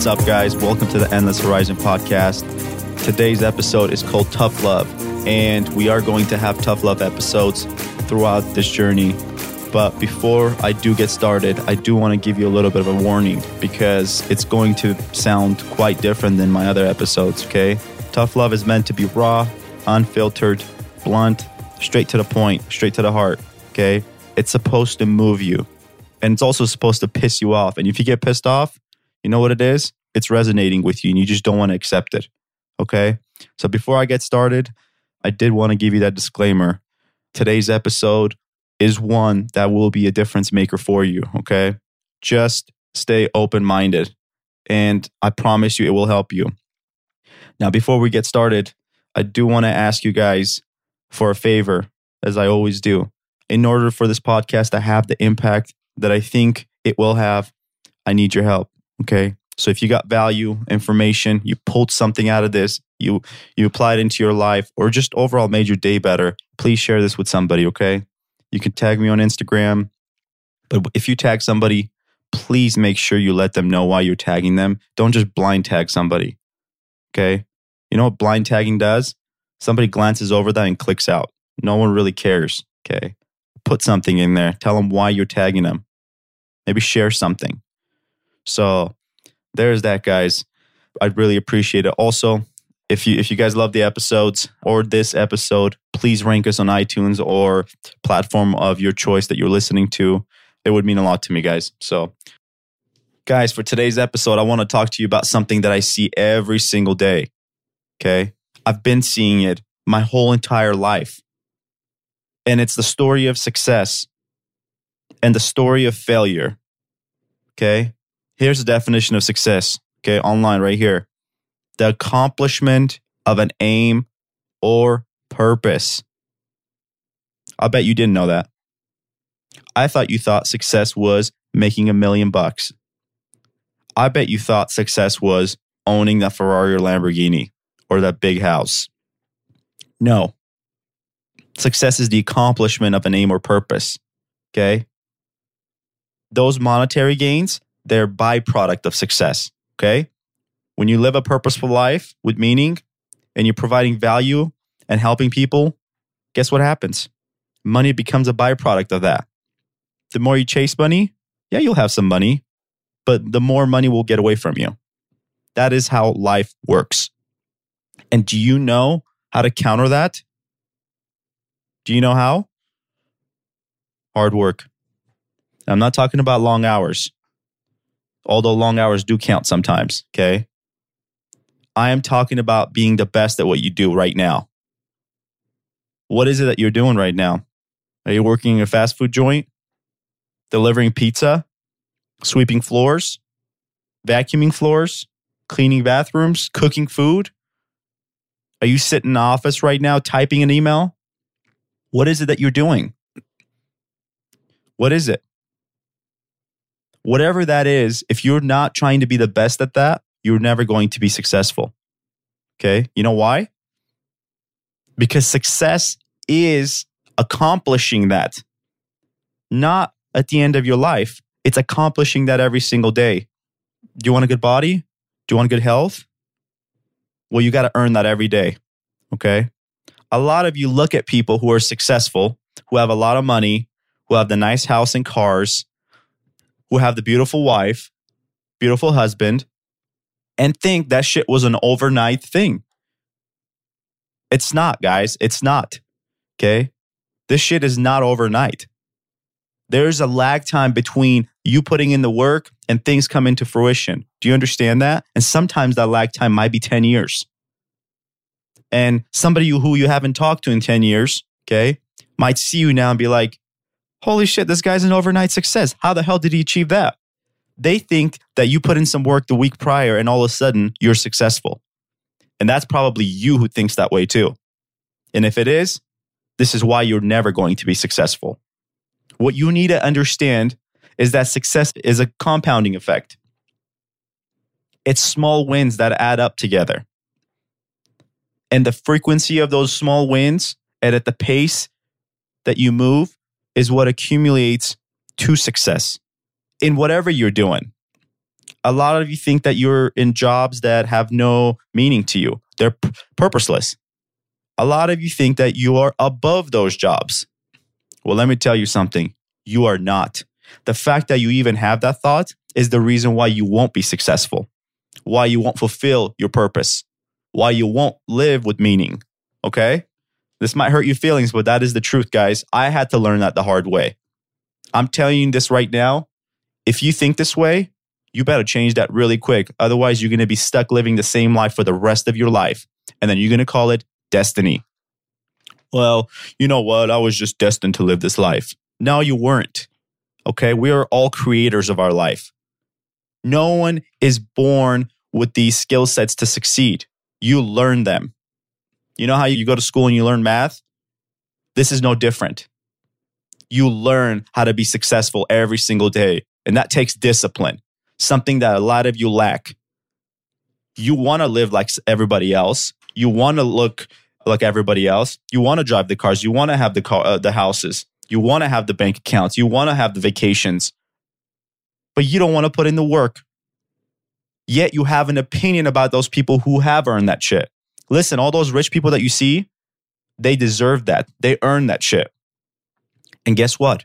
What's up, guys? Welcome to the Endless Horizon podcast. Today's episode is called Tough Love, and we are going to have tough love episodes throughout this journey. But before I do get started, I do want to give you a little bit of a warning because it's going to sound quite different than my other episodes, okay? Tough love is meant to be raw, unfiltered, blunt, straight to the point, straight to the heart, okay? It's supposed to move you, and it's also supposed to piss you off. And if you get pissed off, you know what it is? It's resonating with you and you just don't want to accept it. Okay. So before I get started, I did want to give you that disclaimer. Today's episode is one that will be a difference maker for you. Okay. Just stay open minded and I promise you it will help you. Now, before we get started, I do want to ask you guys for a favor, as I always do. In order for this podcast to have the impact that I think it will have, I need your help. Okay. So if you got value, information, you pulled something out of this, you you applied into your life, or just overall made your day better, please share this with somebody. Okay. You can tag me on Instagram. But if you tag somebody, please make sure you let them know why you're tagging them. Don't just blind tag somebody. Okay. You know what blind tagging does? Somebody glances over that and clicks out. No one really cares. Okay. Put something in there. Tell them why you're tagging them. Maybe share something. So there's that, guys. I'd really appreciate it. Also, if you if you guys love the episodes or this episode, please rank us on iTunes or platform of your choice that you're listening to. It would mean a lot to me, guys. So, guys, for today's episode, I want to talk to you about something that I see every single day. Okay, I've been seeing it my whole entire life, and it's the story of success and the story of failure. Okay, Here's the definition of success, okay, online right here the accomplishment of an aim or purpose. I bet you didn't know that. I thought you thought success was making a million bucks. I bet you thought success was owning that Ferrari or Lamborghini or that big house. No. Success is the accomplishment of an aim or purpose. Okay. Those monetary gains, they're byproduct of success. Okay. When you live a purposeful life with meaning and you're providing value and helping people, guess what happens? Money becomes a byproduct of that. The more you chase money, yeah, you'll have some money, but the more money will get away from you. That is how life works. And do you know how to counter that? Do you know how? Hard work. I'm not talking about long hours although long hours do count sometimes. Okay. I am talking about being the best at what you do right now. What is it that you're doing right now? Are you working in a fast food joint? Delivering pizza? Sweeping floors? Vacuuming floors? Cleaning bathrooms? Cooking food? Are you sitting in the office right now typing an email? What is it that you're doing? What is it? Whatever that is, if you're not trying to be the best at that, you're never going to be successful. Okay. You know why? Because success is accomplishing that, not at the end of your life. It's accomplishing that every single day. Do you want a good body? Do you want good health? Well, you got to earn that every day. Okay. A lot of you look at people who are successful, who have a lot of money, who have the nice house and cars, who have the beautiful wife, beautiful husband, and think that shit was an overnight thing. It's not, guys. It's not. Okay. This shit is not overnight. There's a lag time between you putting in the work and things come into fruition. Do you understand that? And sometimes that lag time might be 10 years. And somebody who you haven't talked to in 10 years, okay, might see you now and be like, holy shit, this guy's an overnight success. How the hell did he achieve that? They think that you put in some work the week prior and all of a sudden you're successful. And that's probably you who thinks that way too. And if it is, this is why you're never going to be successful. What you need to understand is that success is a compounding effect. It's small wins that add up together. And the frequency of those small wins and at the pace that you move is what accumulates to success in whatever you're doing. A lot of you think that you're in jobs that have no meaning to you, they're p- purposeless. A lot of you think that you are above those jobs. Well, let me tell you something you are not. The fact that you even have that thought is the reason why you won't be successful, why you won't fulfill your purpose, why you won't live with meaning. Okay? This might hurt your feelings, but that is the truth, guys. I had to learn that the hard way. I'm telling you this right now. If you think this way, you better change that really quick. Otherwise, you're going to be stuck living the same life for the rest of your life. And then you're going to call it destiny. Well, you know what? I was just destined to live this life. No, you weren't. Okay. We are all creators of our life. No one is born with these skill sets to succeed. You learn them. You know how you go to school and you learn math? This is no different. You learn how to be successful every single day. And that takes discipline, something that a lot of you lack. You want to live like everybody else. You want to look like everybody else. You want to drive the cars. You want to have the car, uh, the houses. You want to have the bank accounts. You want to have the vacations. But you don't want to put in the work. Yet you have an opinion about those people who have earned that shit. Listen, all those rich people that you see, they deserve that. They earn that shit. And guess what?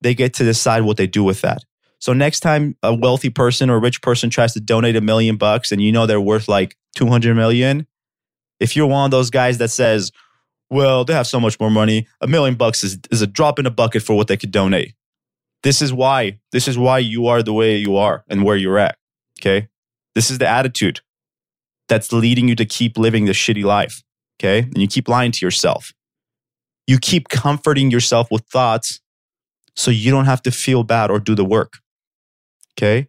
They get to decide what they do with that. So next time a wealthy person or rich person tries to donate a million bucks and you know they're worth like 200 million, if you're one of those guys that says, well, they have so much more money, a million bucks is, is a drop in a bucket for what they could donate. This is why, this is why you are the way you are and where you're at. Okay. This is the attitude that's leading you to keep living this shitty life. Okay. And you keep lying to yourself. You keep comforting yourself with thoughts so you don't have to feel bad or do the work. Okay.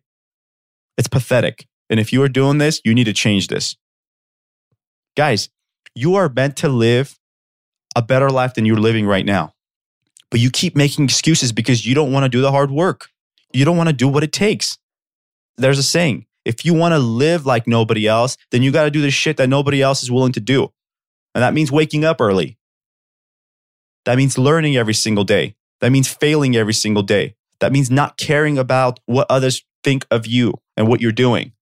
It's pathetic. And if you are doing this, you need to change this. Guys, you are meant to live a better life than you're living right now. But you keep making excuses because you don't want to do the hard work. You don't want to do what it takes. There's a saying if you want to live like nobody else, then you got to do the shit that nobody else is willing to do. And that means waking up early. That means learning every single day. That means failing every single day. That means not caring about what others think of you and what you're doing.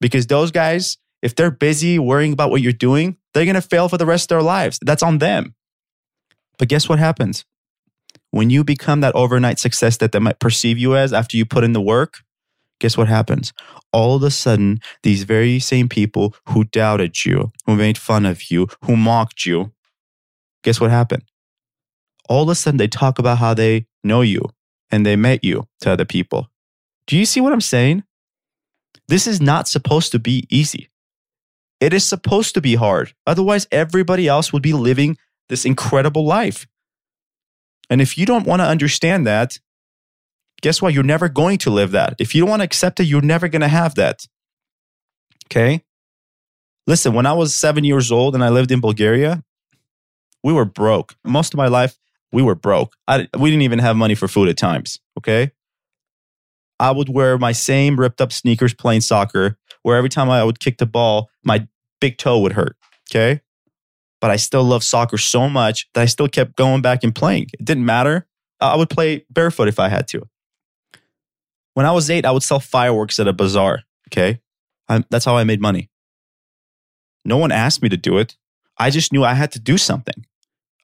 Because those guys, if they're busy worrying about what you're doing, they're going to fail for the rest of their lives. That's on them. But guess what happens? When you become that overnight success that they might perceive you as after you put in the work, guess what happens? All of a sudden, these very same people who doubted you, who made fun of you, who mocked you, guess what happened? All of a sudden, they talk about how they know you and they met you to other people. Do you see what I'm saying? This is not supposed to be easy. It is supposed to be hard. Otherwise, everybody else would be living this incredible life. And if you don't want to understand that, guess what? You're never going to live that. If you don't want to accept it, you're never going to have that. Okay? Listen, when I was seven years old and I lived in Bulgaria, we were broke. Most of my life, we were broke. I, we didn't even have money for food at times. Okay? I would wear my same ripped up sneakers playing soccer, where every time I would kick the ball, my big toe would hurt. Okay. But I still love soccer so much that I still kept going back and playing. It didn't matter. I would play barefoot if I had to. When I was eight, I would sell fireworks at a bazaar. Okay. I, that's how I made money. No one asked me to do it. I just knew I had to do something.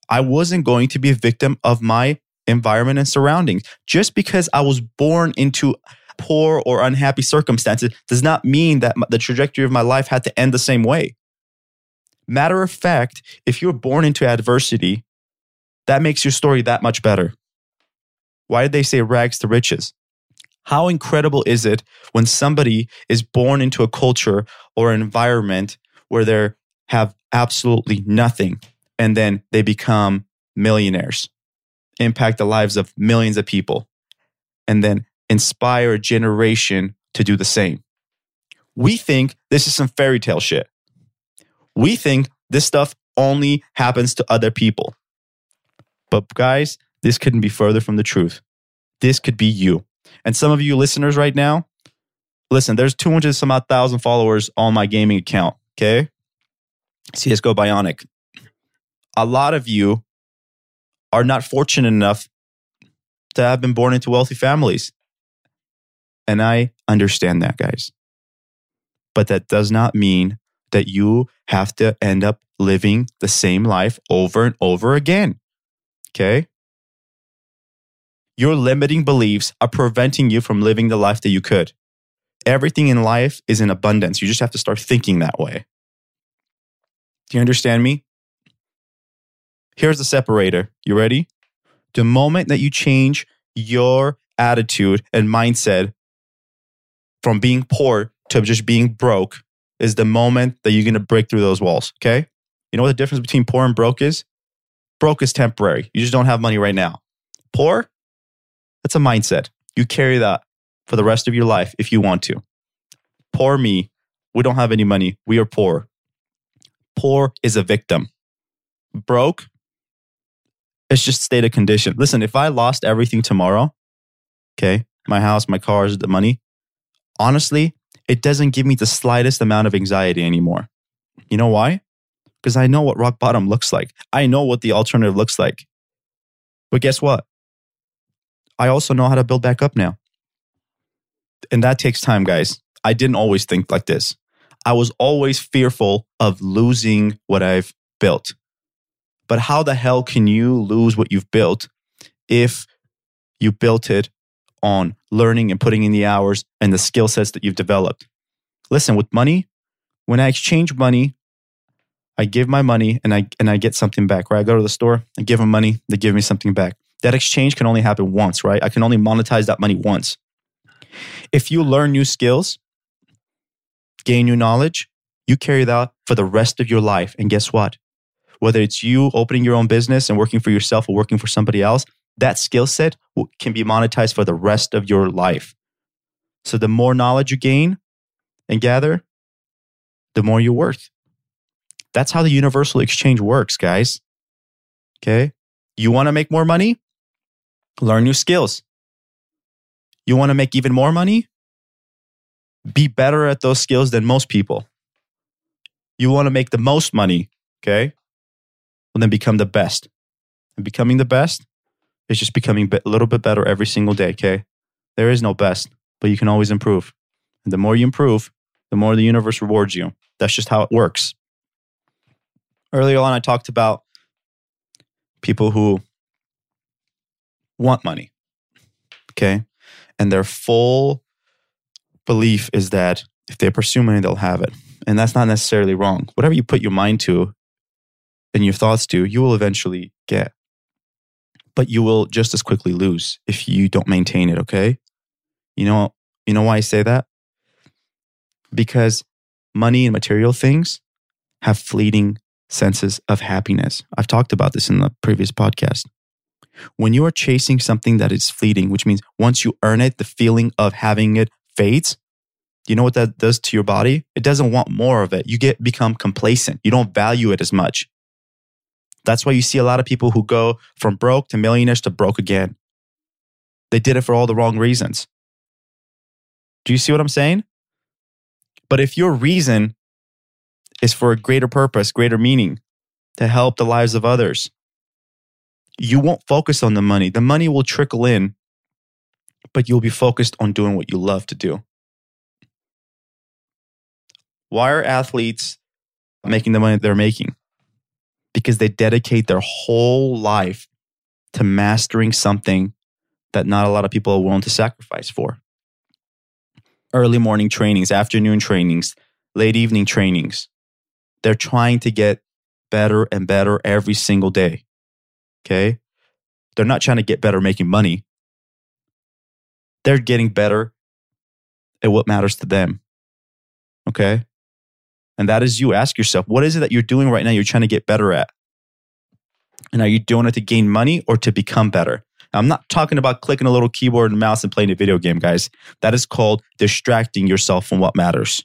I wasn't going to be a victim of my environment and surroundings. Just because I was born into poor or unhappy circumstances does not mean that the trajectory of my life had to end the same way. Matter of fact, if you're born into adversity, that makes your story that much better. Why did they say rags to riches? How incredible is it when somebody is born into a culture or environment where they have absolutely nothing and then they become millionaires, impact the lives of millions of people, and then inspire a generation to do the same. We think this is some fairy tale shit. We think this stuff only happens to other people. But guys, this couldn't be further from the truth. This could be you. And some of you listeners right now, listen, there's 200 some odd thousand followers on my gaming account. Okay. CSGO Bionic. A lot of you are not fortunate enough to have been born into wealthy families. And I understand that, guys. But that does not mean that you have to end up living the same life over and over again. Okay? Your limiting beliefs are preventing you from living the life that you could. Everything in life is in abundance. You just have to start thinking that way. Do you understand me? Here's the separator. You ready? The moment that you change your attitude and mindset from being poor to just being broke is the moment that you're going to break through those walls. Okay. You know what the difference between poor and broke is? Broke is temporary. You just don't have money right now. Poor, that's a mindset. You carry that for the rest of your life if you want to. Poor me, we don't have any money. We are poor. Poor is a victim. Broke, it's just state of condition. Listen, if I lost everything tomorrow, okay, my house, my cars, the money, honestly, it doesn't give me the slightest amount of anxiety anymore. You know why? Because I know what rock bottom looks like. I know what the alternative looks like. But guess what? I also know how to build back up now. And that takes time, guys. I didn't always think like this. I was always fearful of losing what I've built. But how the hell can you lose what you've built if you built it on learning and putting in the hours and the skill sets that you've developed? Listen, with money, when I exchange money, I give my money and I and I get something back, right? I go to the store, I give them money, they give me something back. That exchange can only happen once, right? I can only monetize that money once. If you learn new skills, gain new knowledge, you carry that for the rest of your life. And guess what? whether it's you opening your own business and working for yourself or working for somebody else, that skill set can be monetized for the rest of your life. So the more knowledge you gain and gather, the more you're worth. That's how the universal exchange works, guys. Okay. You want to make more money? Learn new skills. You want to make even more money? Be better at those skills than most people. You want to make the most money? Okay and then become the best. And becoming the best is just becoming a little bit better every single day, okay? There is no best, but you can always improve. And the more you improve, the more the universe rewards you. That's just how it works. Earlier on, I talked about people who want money, okay? And their full belief is that if they pursue money, they'll have it. And that's not necessarily wrong. Whatever you put your mind to and your thoughts to, you will eventually get. But you will just as quickly lose if you don't maintain it, okay? You know, you know why I say that? Because money and material things have fleeting senses of happiness. I've talked about this in the previous podcast. When you are chasing something that is fleeting, which means once you earn it, the feeling of having it fades. You know what that does to your body? It doesn't want more of it. You get become complacent. You don't value it as much. That's why you see a lot of people who go from broke to millionaires to broke again. They did it for all the wrong reasons. Do you see what I'm saying? But if your reason is for a greater purpose, greater meaning, to help the lives of others, you won't focus on the money. The money will trickle in, but you'll be focused on doing what you love to do. Why are athletes making the money they're making? because they dedicate their whole life to mastering something that not a lot of people are willing to sacrifice for. Early morning trainings, afternoon trainings, late evening trainings. They're trying to get better and better every single day. Okay. They're not trying to get better making money. They're getting better at what matters to them. Okay. And that is you ask yourself, what is it that you're doing right now you're trying to get better at? And are you doing it to gain money or to become better? Now, I'm not talking about clicking a little keyboard and mouse and playing a video game, guys. That is called distracting yourself from what matters.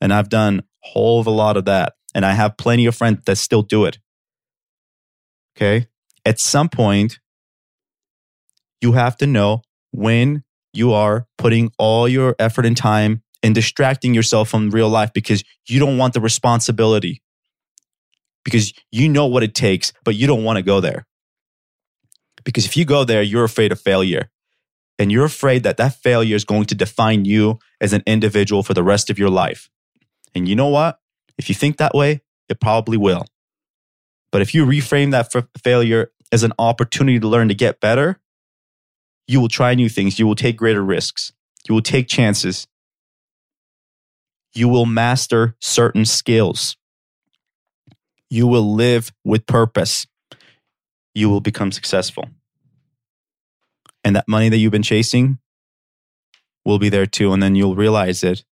And I've done a whole of a lot of that. And I have plenty of friends that still do it. Okay. At some point, you have to know when you are putting all your effort and time and distracting yourself from real life because you don't want the responsibility. Because you know what it takes, but you don't want to go there. Because if you go there, you're afraid of failure. And you're afraid that that failure is going to define you as an individual for the rest of your life. And you know what? If you think that way, it probably will. But if you reframe that failure as an opportunity to learn to get better, you will try new things. You will take greater risks. You will take chances. You will master certain skills. You will live with purpose. You will become successful. And that money that you've been chasing will be there too. And then you'll realize it.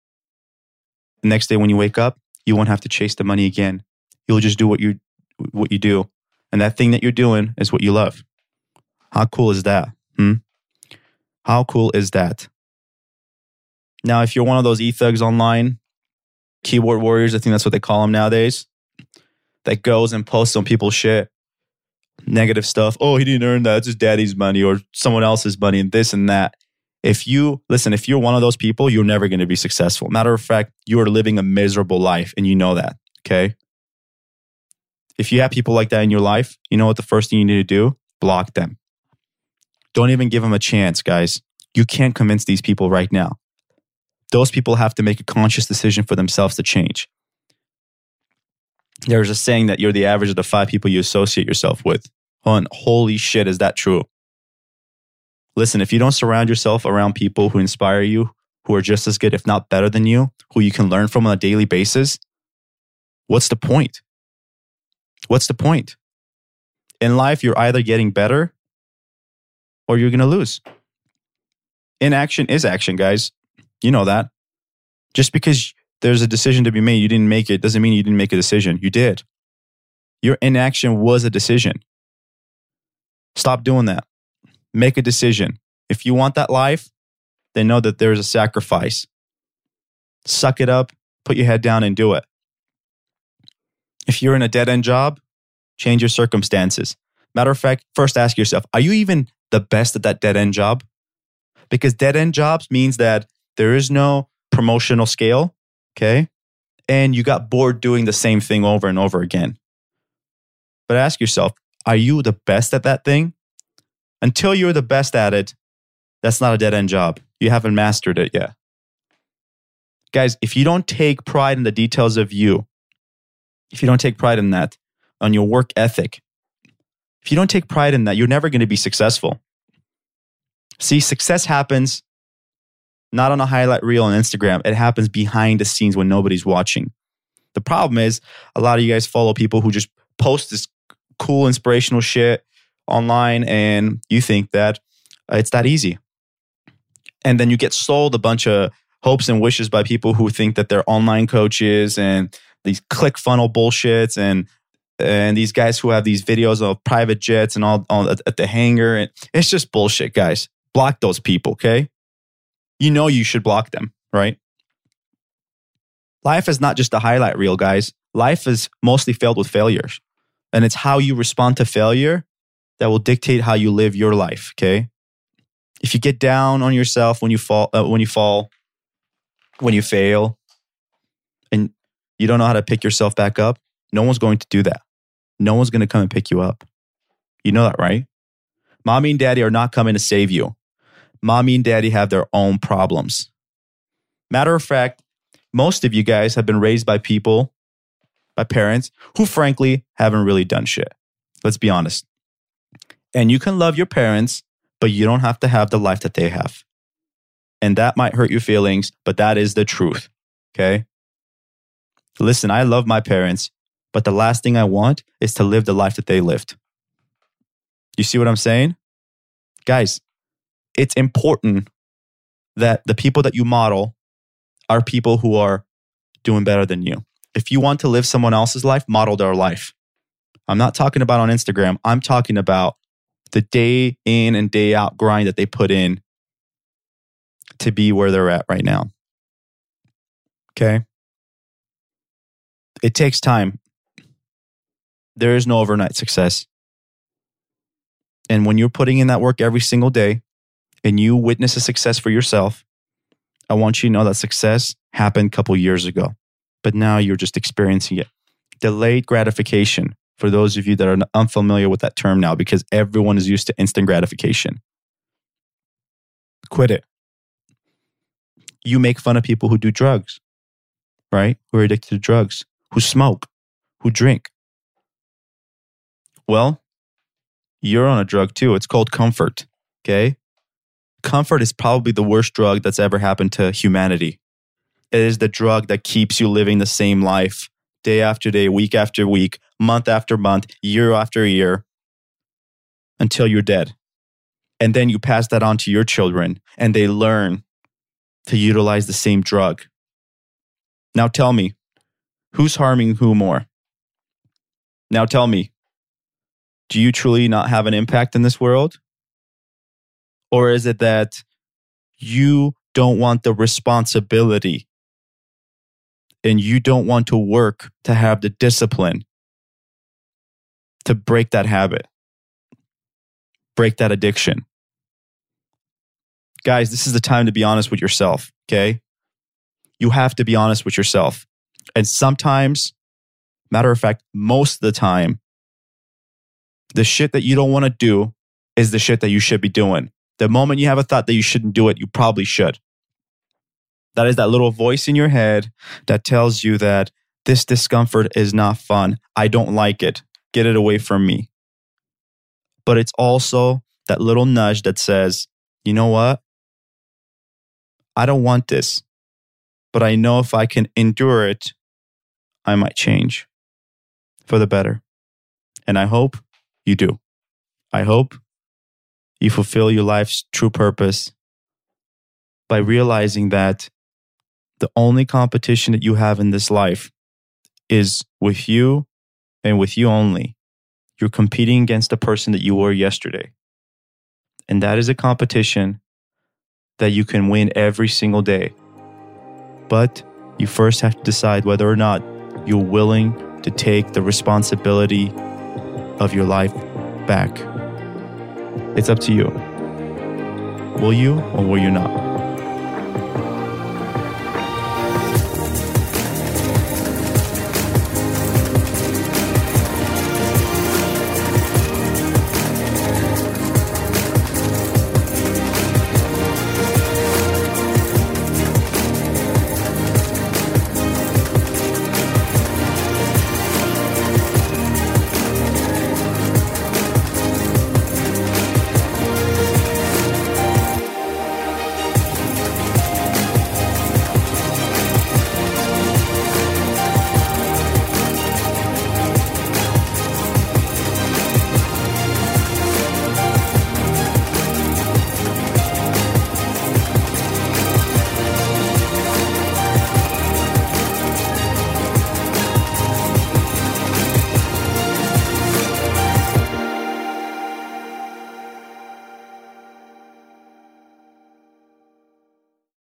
The next day when you wake up, you won't have to chase the money again. You'll just do what you what you do. And that thing that you're doing is what you love. How cool is that? Hmm? How cool is that? Now, if you're one of those e thugs online, keyboard warriors, I think that's what they call them nowadays, that goes and posts on people's shit, negative stuff. Oh, he didn't earn that. It's his daddy's money or someone else's money and this and that. If you listen, if you're one of those people, you're never going to be successful. Matter of fact, you are living a miserable life and you know that. Okay. If you have people like that in your life, you know what the first thing you need to do? Block them. Don't even give them a chance, guys. You can't convince these people right now. Those people have to make a conscious decision for themselves to change. There's a saying that you're the average of the five people you associate yourself with. And holy shit, is that true? Listen, if you don't surround yourself around people who inspire you, who are just as good, if not better than you, who you can learn from on a daily basis, what's the point? What's the point? In life, you're either getting better or you're going to lose. Inaction is action, guys. You know that. Just because there's a decision to be made, you didn't make it, doesn't mean you didn't make a decision. You did. Your inaction was a decision. Stop doing that. Make a decision. If you want that life, then know that there's a sacrifice. Suck it up, put your head down, and do it. If you're in a dead end job, change your circumstances. Matter of fact, first ask yourself are you even the best at that dead end job? Because dead end jobs means that there is no promotional scale, okay? And you got bored doing the same thing over and over again. But ask yourself are you the best at that thing? Until you're the best at it, that's not a dead end job. You haven't mastered it yet. Guys, if you don't take pride in the details of you, if you don't take pride in that, on your work ethic, if you don't take pride in that, you're never going to be successful. See, success happens not on a highlight reel on Instagram. It happens behind the scenes when nobody's watching. The problem is a lot of you guys follow people who just post this cool inspirational shit online and you think that uh, it's that easy. And then you get sold a bunch of hopes and wishes by people who think that they're online coaches and these click funnel bullshits and and these guys who have these videos of private jets and all, all at the hangar. And it's just bullshit guys. Block those people okay? You know you should block them right? Life is not just a highlight reel guys. Life is mostly filled with failures. And it's how you respond to failure that will dictate how you live your life okay? If you get down on yourself when you fall uh, when you fall when you fail and you don't know how to pick yourself back up, no one's going to do that. No one's going to come and pick you up. You know that, right? Mommy and daddy are not coming to save you. Mommy and daddy have their own problems. Matter of fact, most of you guys have been raised by people, by parents who frankly haven't really done shit. Let's be honest. And you can love your parents, but you don't have to have the life that they have. And that might hurt your feelings, but that is the truth. Okay. Listen, I love my parents, but the last thing I want is to live the life that they lived. You see what I'm saying? Guys, it's important that the people that you model are people who are doing better than you. If you want to live someone else's life, model their life. I'm not talking about on Instagram. I'm talking about the day in and day out grind that they put in to be where they're at right now. Okay. It takes time. There is no overnight success. And when you're putting in that work every single day and you witness a success for yourself, I want you to know that success happened a couple years ago, but now you're just experiencing it. Delayed gratification for those of you that are unfamiliar with that term now, because everyone is used to instant gratification. Quit it. You make fun of people who do drugs, right? Who are addicted to drugs, who smoke, who drink. Well, you're on a drug too. It's called comfort. Okay. Comfort is probably the worst drug that's ever happened to humanity. It is the drug that keeps you living the same life day after day, week after week, month after month, year after year until you're dead. And then you pass that on to your children and they learn to utilize the same drug. Now tell me, who's harming who more? Now tell me, do you truly not have an impact in this world? Or is it that you don't want the responsibility and you don't want to work to have the discipline to break that habit, break that addiction? Guys, this is the time to be honest with yourself, okay? You have to be honest with yourself. And sometimes, matter of fact, most of the time, the shit that you don't want to do is the shit that you should be doing. The moment you have a thought that you shouldn't do it, you probably should. That is that little voice in your head that tells you that this discomfort is not fun. I don't like it. Get it away from me. But it's also that little nudge that says, you know what? I don't want this, but I know if I can endure it, I might change for the better. And I hope you do. I hope you fulfill your life's true purpose by realizing that the only competition that you have in this life is with you and with you only. You're competing against the person that you were yesterday. And that is a competition that you can win every single day. But you first have to decide whether or not you're willing to take the responsibility of your life back. It's up to you. Will you or will you not?